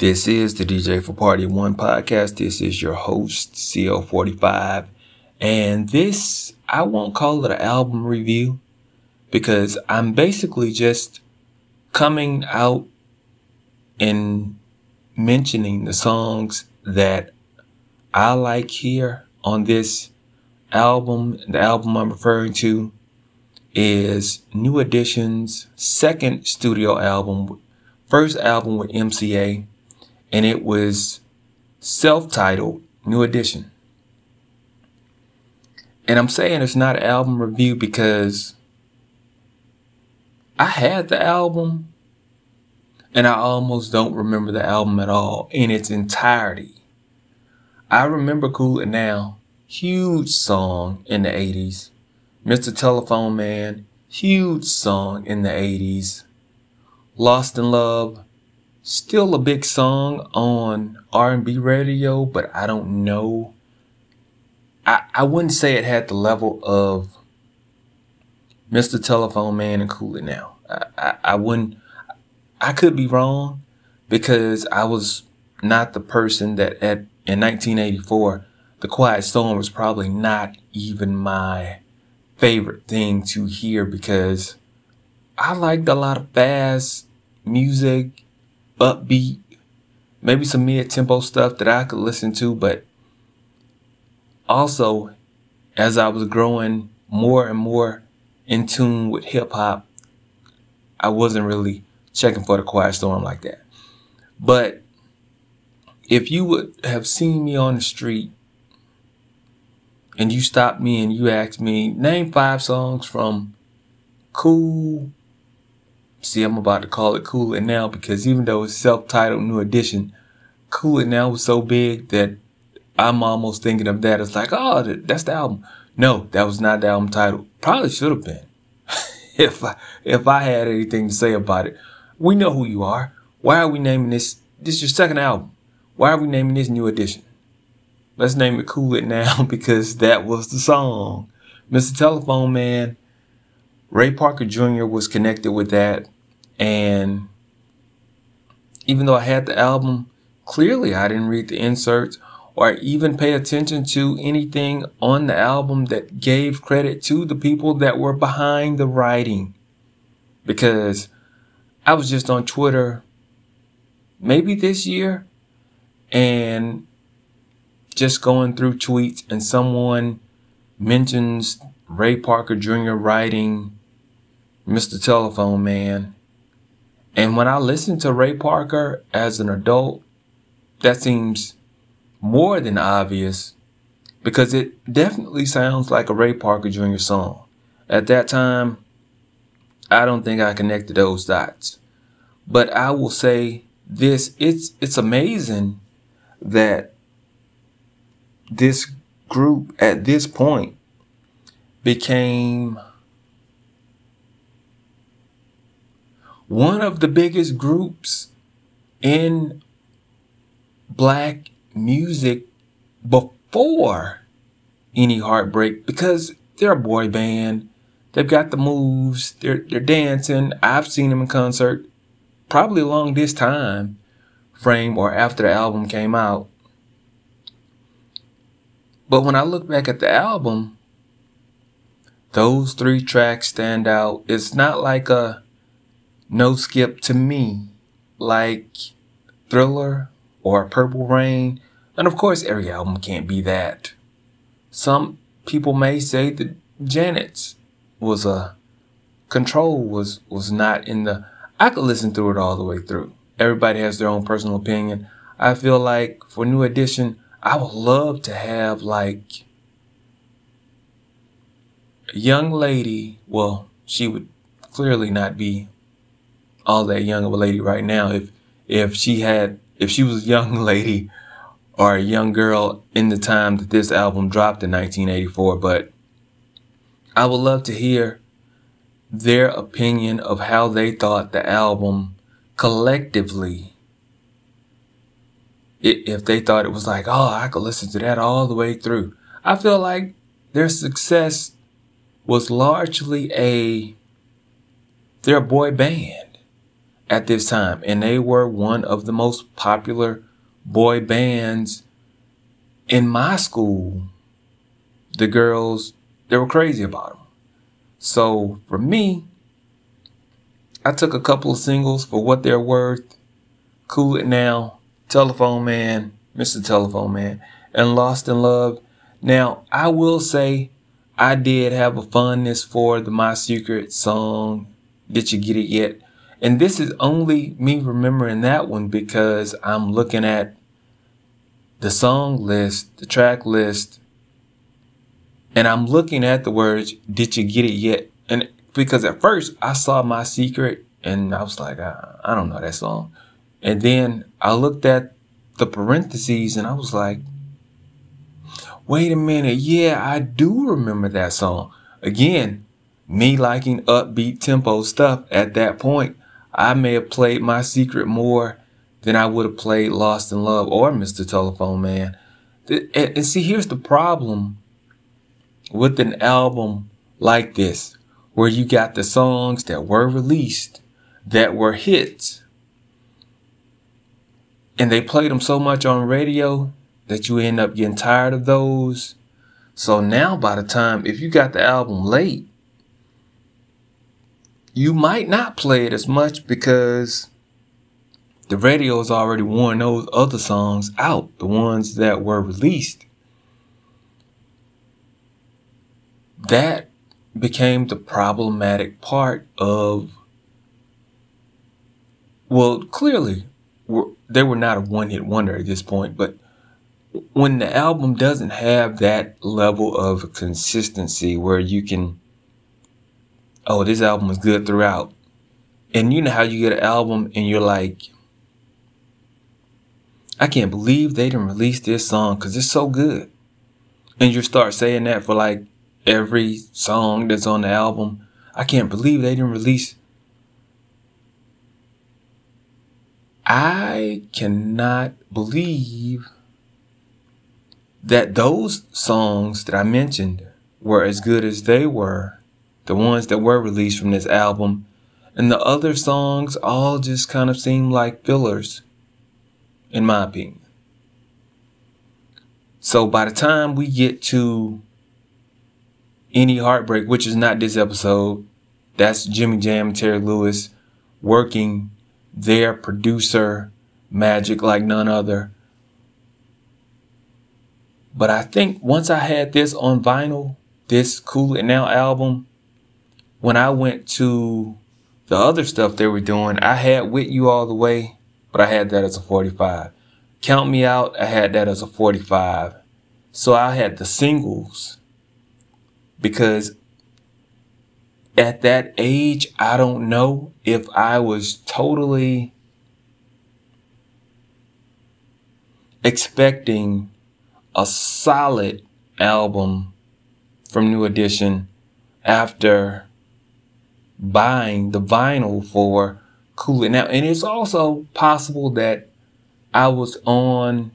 This is the DJ for Party One podcast. This is your host, CL45. And this, I won't call it an album review because I'm basically just coming out and mentioning the songs that I like here on this album. The album I'm referring to is New Edition's second studio album, first album with MCA, and it was self-titled New Edition. And I'm saying it's not an album review because I had the album and I almost don't remember the album at all in its entirety. I remember Cool It Now, huge song in the 80s. Mr. Telephone Man, huge song in the 80s. Lost in Love, still a big song on R&B radio, but I don't know. I, I wouldn't say it had the level of Mr. Telephone Man and Cool It Now. I, I, I wouldn't, I could be wrong because I was not the person that at in 1984, The Quiet Storm was probably not even my favorite thing to hear because I liked a lot of fast music, upbeat, maybe some mid tempo stuff that I could listen to, but also as I was growing more and more in tune with hip hop, I wasn't really checking for the quiet storm like that. But if you would have seen me on the street and you stopped me and you asked me, name five songs from Cool. See, I'm about to call it Cool It Now because even though it's self titled New Edition, Cool It Now was so big that I'm almost thinking of that as like, oh, that's the album. No, that was not the album title. Probably should have been. if I, if I had anything to say about it. We know who you are. Why are we naming this? This is your second album. Why are we naming this New Edition? Let's name it Cool It Now because that was the song. Mr. Telephone Man, Ray Parker Jr. was connected with that. And even though I had the album, clearly I didn't read the inserts or even pay attention to anything on the album that gave credit to the people that were behind the writing. Because I was just on Twitter maybe this year and just going through tweets and someone mentions Ray Parker Jr. writing Mr. Telephone Man. And when I listen to Ray Parker as an adult, that seems more than obvious because it definitely sounds like a Ray Parker Jr. song. At that time, I don't think I connected those dots. But I will say this, it's it's amazing that this group at this point became one of the biggest groups in black music before any heartbreak because they're a boy band. They've got the moves. They're they're dancing. I've seen them in concert, probably along this time frame or after the album came out. But when I look back at the album, those three tracks stand out. It's not like a no skip to me, like Thriller or Purple Rain. And of course, every album can't be that. Some people may say that Janet's was a control was was not in the I could listen through it all the way through. Everybody has their own personal opinion. I feel like for New Edition, I would love to have like a young lady. Well, she would clearly not be all that young of a lady right now. If if she had if she was a young lady or a young girl in the time that this album dropped in 1984, but I would love to hear their opinion of how they thought the album collectively if they thought it was like, oh, I could listen to that all the way through. I feel like their success was largely a their boy band. At this time, and they were one of the most popular boy bands in my school. The girls, they were crazy about them. So for me, I took a couple of singles for what they're worth. Cool It Now, Telephone Man, Mr. Telephone Man, and Lost in Love. Now, I will say I did have a fondness for the My Secret song, Did You Get It Yet? And this is only me remembering that one because I'm looking at the song list, the track list, and I'm looking at the words, Did you get it yet? And because at first I saw My Secret and I was like, I, I don't know that song. And then I looked at the parentheses and I was like, wait a minute. Yeah, I do remember that song. Again, me liking upbeat tempo stuff at that point, I may have played My Secret more than I would have played Lost in Love or Mr. Telephone Man. And see, here's the problem with an album like this, where you got the songs that were released that were hits, and they played them so much on radio that you end up getting tired of those. So now, by the time, if you got the album late, you might not play it as much because the radio has already worn those other songs out, the ones that were released. That became the problematic part of, well, clearly, they were not a one hit wonder at this point, but when the album doesn't have that level of consistency where you can oh, this album is good throughout. And you know how you get an album and you're like, I can't believe they didn't release this song because it's so good. And you start saying that for like every song that's on the album. I can't believe they didn't release. I cannot believe that those songs that I mentioned were as good as they were the ones that were released from this album, and the other songs all just kind of seem like fillers, in my opinion. So by the time we get to any heartbreak, which is not this episode, that's Jimmy Jam and Terry Lewis working their producer magic like none other. But I think once I had this on vinyl, this Cool It Now album, when I went to the other stuff they were doing, I had With You All the Way, but I had that as a 45. Count Me Out, I had that as a 45. So I had the singles because at that age, I don't know if I was totally expecting a solid album from New Edition after buying the vinyl for Cool It Now. And it's also possible that I was on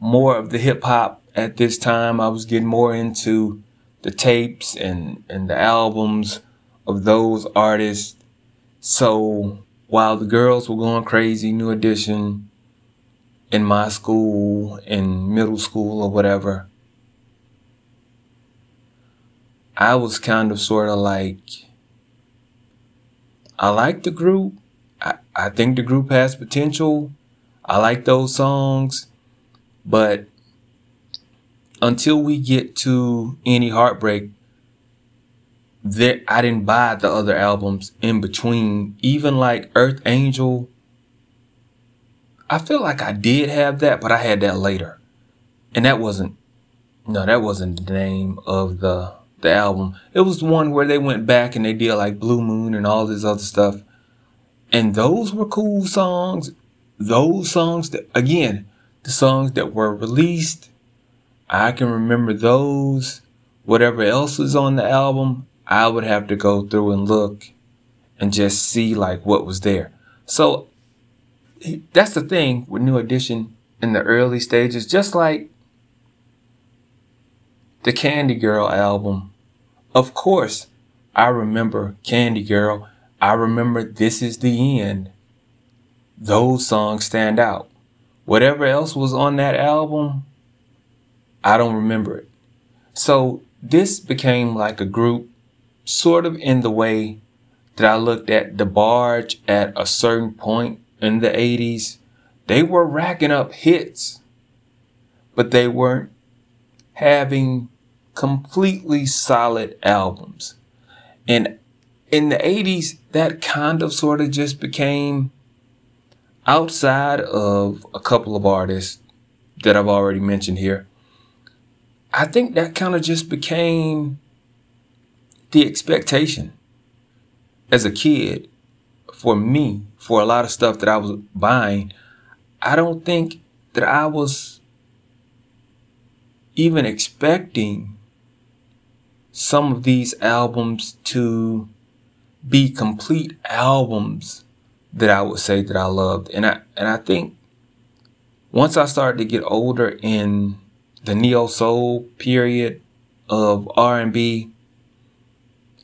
more of the hip hop at this time. I was getting more into the tapes and, and the albums of those artists. So while the girls were going crazy, New Edition in my school, in middle school or whatever, I was kind of sort of like I like the group. I, I think the group has potential. I like those songs. But until we get to any heartbreak, that I didn't buy the other albums in between. Even like Earth Angel. I feel like I did have that, but I had that later. And that wasn't no, that wasn't the name of the the album. It was one where they went back and they did like Blue Moon and all this other stuff. And those were cool songs. Those songs that, again, the songs that were released, I can remember those. Whatever else was on the album, I would have to go through and look and just see like what was there. So that's the thing with New Edition in the early stages, just like the Candy Girl album. Of course, I remember Candy Girl. I remember This Is the End. Those songs stand out. Whatever else was on that album, I don't remember it. So this became like a group, sort of in the way that I looked at DeBarge at a certain point in the 80s. They were racking up hits, but they weren't having completely solid albums. And in the 80s, that kind of sort of just became outside of a couple of artists that I've already mentioned here. I think that kind of just became the expectation as a kid for me for a lot of stuff that I was buying. I don't think that I was even expecting some of these albums to be complete albums that I would say that I loved. And I and I think once I started to get older in the neo soul period of R&B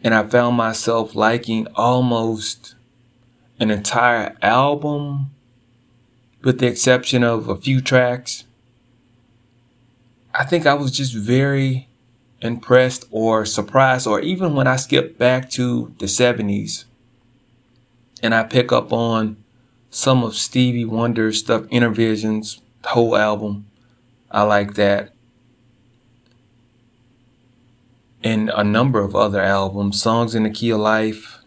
and I found myself liking almost an entire album with the exception of a few tracks. I think I was just very impressed or surprised, or even when I skip back to the 70s and I pick up on some of Stevie Wonder's stuff, Innervisions, the whole album. I like that. And a number of other albums, Songs in the Key of Life.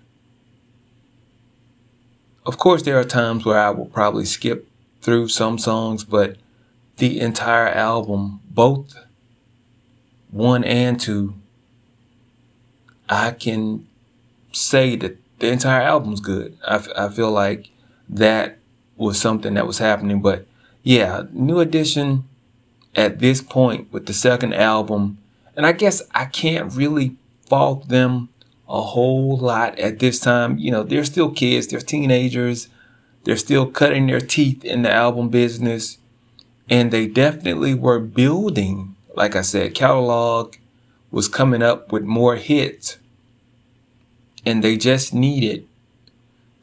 Of course, there are times where I will probably skip through some songs, but the entire album, both one and two, I can say that the entire album's good. I, f- I feel like that was something that was happening. But yeah, New Edition at this point with the second album, and I guess I can't really fault them a whole lot at this time. You know, they're still kids, they're teenagers, they're still cutting their teeth in the album business, and they definitely were building, like I said, catalog was coming up with more hits and they just needed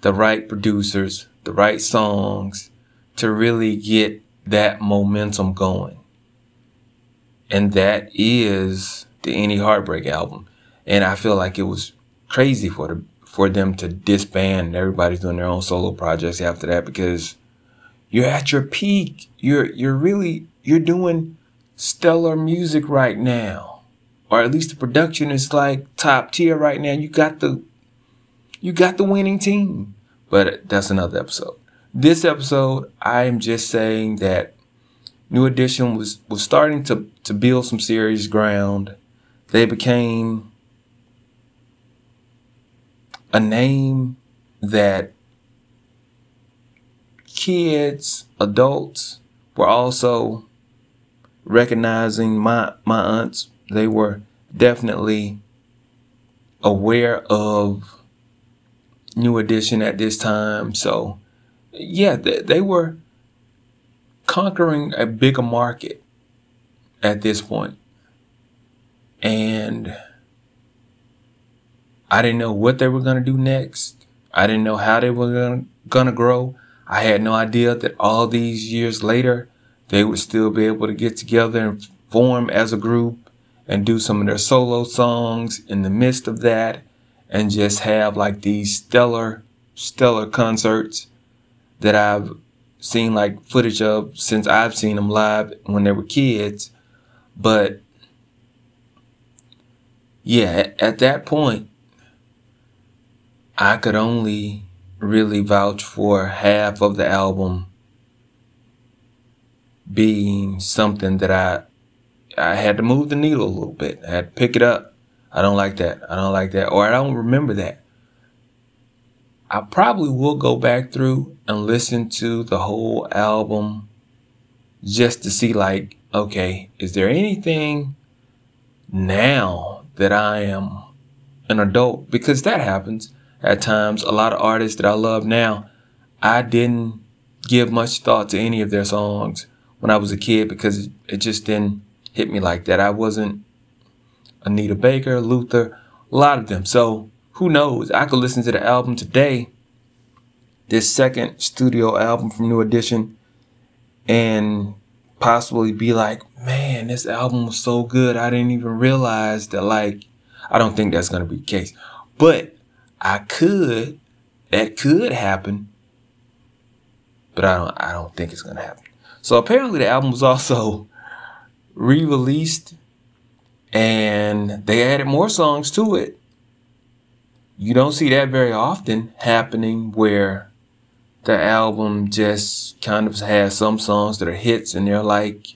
the right producers, the right songs to really get that momentum going. And that is the Any Heartbreak album. And I feel like it was crazy for the for them to disband. And everybody's doing their own solo projects after that because you're at your peak. You're you're really you're doing stellar music right now. Or at least the production is like top tier right now. You got the you got the winning team. But that's another episode. This episode, I am just saying that New Edition was, was starting to, to build some serious ground. They became a name that kids, adults were also recognizing my my aunts. They were definitely aware of New Edition at this time. So, yeah, they, they were conquering a bigger market at this. And I didn't know what they were going to do next. I didn't know how they were going to grow. I had no idea that all these years later, they would still be able to get together and form as a group and do some of their solo songs in the midst of that and just have like these stellar, stellar concerts that I've seen like footage of since I've seen them live when they were kids. But yeah, at that point, I could only really vouch for half of the album being something that I I had to move the needle a little bit. I had to pick it up. I don't like that. I don't like that. Or I don't remember that. I probably will go back through and listen to the whole album just to see, like, okay, is there anything now that I am an adult? Because that happens at times. A lot of artists that I love now, I didn't give much thought to any of their songs when I was a kid because it just didn't hit me like that. I wasn't Anita Baker, Luther, a lot of them. So who knows? I could listen to the album today, this second studio album from New Edition, and possibly be like, man, this album was so good. I didn't even realize that, like, I don't think that's going to be the case. But I could, that could happen. But I don't, I don't think it's going to happen. So apparently the album was also re-released and they added more songs to it. You don't see that very often happening where the album just kind of has some songs that are hits and they're like,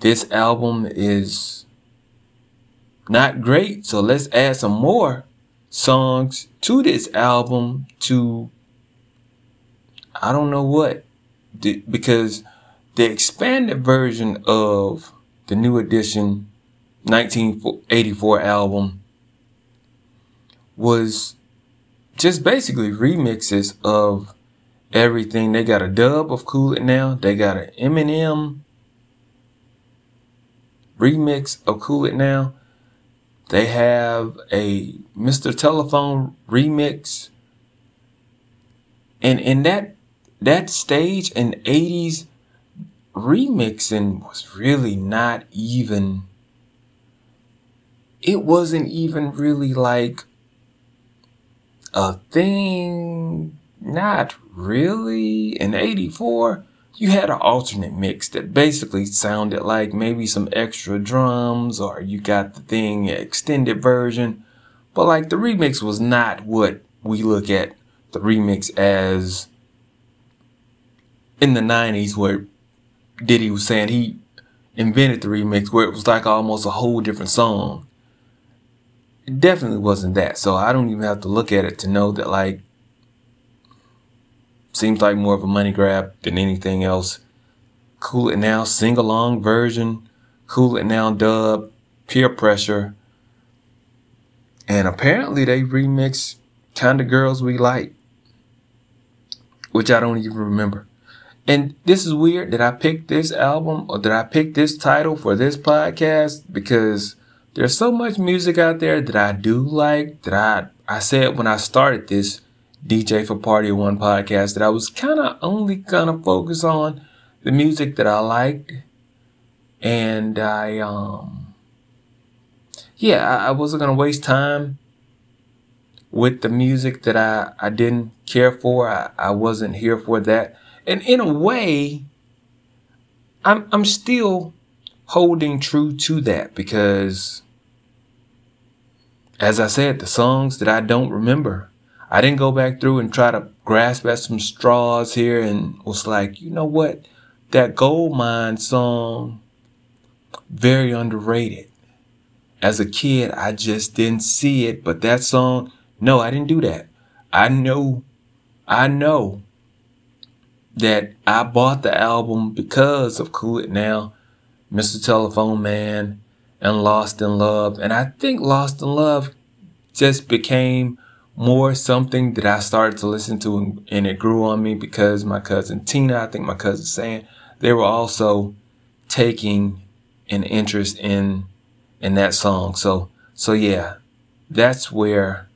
this album is not great, so let's add some more songs to this album to, I don't know what, because the expanded version of the new edition 1984 album was just basically remixes of everything. They got a dub of Cool It Now. They got an Eminem remix of Cool It Now. They have a Mr. Telephone remix. And in that that stage in 80s remixing was really not even it wasn't even really like a thing. Not really. In 84, you had an alternate mix that basically sounded like maybe some extra drums or you got the thing extended version. But like the remix was not what we look at the remix as in the 90s where Diddy was saying he invented the remix where it was like almost a whole different song. It definitely wasn't that. So I don't even have to look at it to know that like seems like more of a money grab than anything else. Cool it now, sing along version, cool it now dub, peer pressure. And apparently they remix kind of girls we like, which I don't even remember. And this is weird. That I picked this album or that I picked this title for this podcast? Because there's so much music out there that I do like that I I said when I started this DJ for Party One podcast that I was kind of only gonna focus on the music that I liked, and I um yeah I, I wasn't gonna waste time with the music that I I didn't care for. I, I wasn't here for that, and in a way, I'm I'm still holding true to that because, as I said, the songs that I don't remember, I didn't go back through and try to grasp at some straws here and was like, you know what? That Goldmine song, very underrated. As a kid, I just didn't see it, but that song, no, I didn't do that. I know, I know that I bought the album because of Cool It Now Mr. Telephone Man, and Lost in Love. And I think Lost in Love just became more something that I started to listen to and it grew on me because my cousin Tina, I think my cousin Sam, they were also taking an interest in in that song. So so yeah, that's where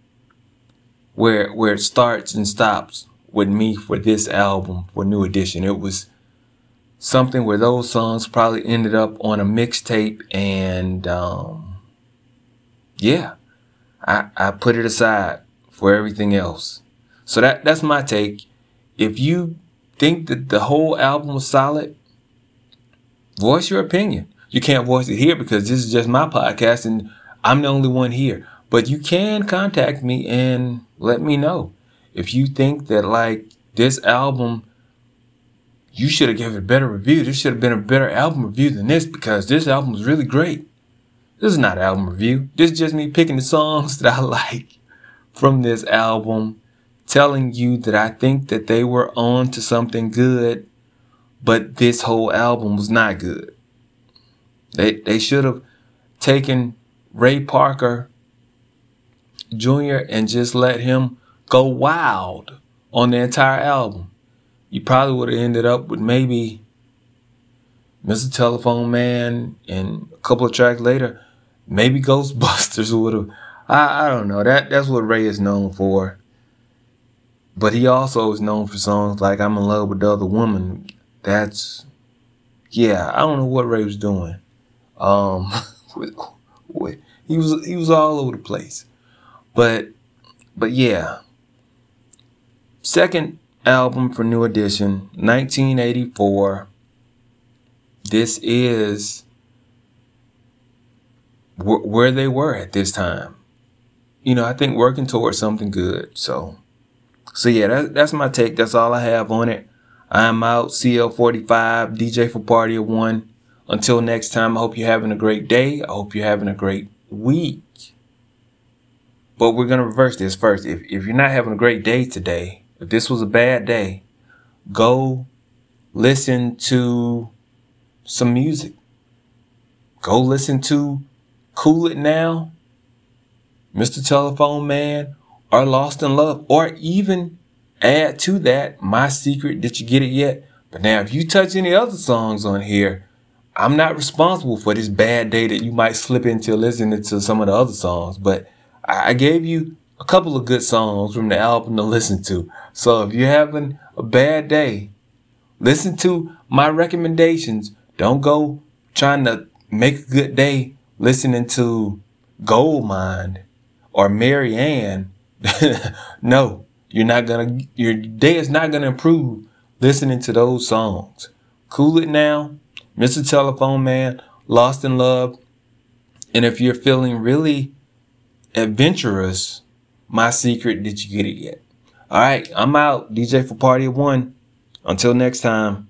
where where it starts and stops with me for this album for New Edition. It was something where those songs probably ended up on a mixtape and um, yeah I, I put it aside for everything else. So that that's my take. If you think that the whole album was solid voice your opinion. You can't voice it here because this is just my podcast and i'm the only one here. But you can contact me and let me know if you think that like this album you should have given a better review. This should have been a better album review than this because this album was really great. This is not album review. This is just me picking the songs that I like from this album, telling you that I think that they were on to something good, but this whole album was not good. They they should have taken Ray Parker Jr. and just let him go wild on the entire album you probably would have ended up with maybe Mr. Telephone Man and a couple of tracks later, maybe Ghostbusters would have I, I don't know. That that's what Ray is known for. But he also is known for songs like I'm in love with the other woman. That's yeah, I don't know what Ray was doing. Um he was he was all over the place. But but yeah. Second album for New Edition, 1984. This is wh- where they were at this time. You know, I think working towards something good. So, so yeah, that, that's my take. That's all I have on it. I'm out. CL45, DJ for Party of One. Until next time, I hope you're having a great day. I hope you're having a great week. But we're going to reverse this first. If, if you're not having a great day today, if this was a bad day, go listen to some music. Go listen to Cool It Now, Mr. Telephone Man, or Lost in Love, or even add to that My Secret. Did you get it yet? But now, if you touch any other songs on here, I'm not responsible for this bad day that you might slip into listening to some of the other songs. But I gave you a couple of good songs from the album to listen to. So if you're having a bad day, listen to my recommendations. Don't go trying to make a good day listening to Goldmine or Marianne. no, you're not gonna, your day is not gonna improve listening to those songs. Cool it now, Mr. Telephone Man, Lost in Love. And if you're feeling really adventurous, my secret, did you get it yet? All right, I'm out. DJ for Party of One. Until next time.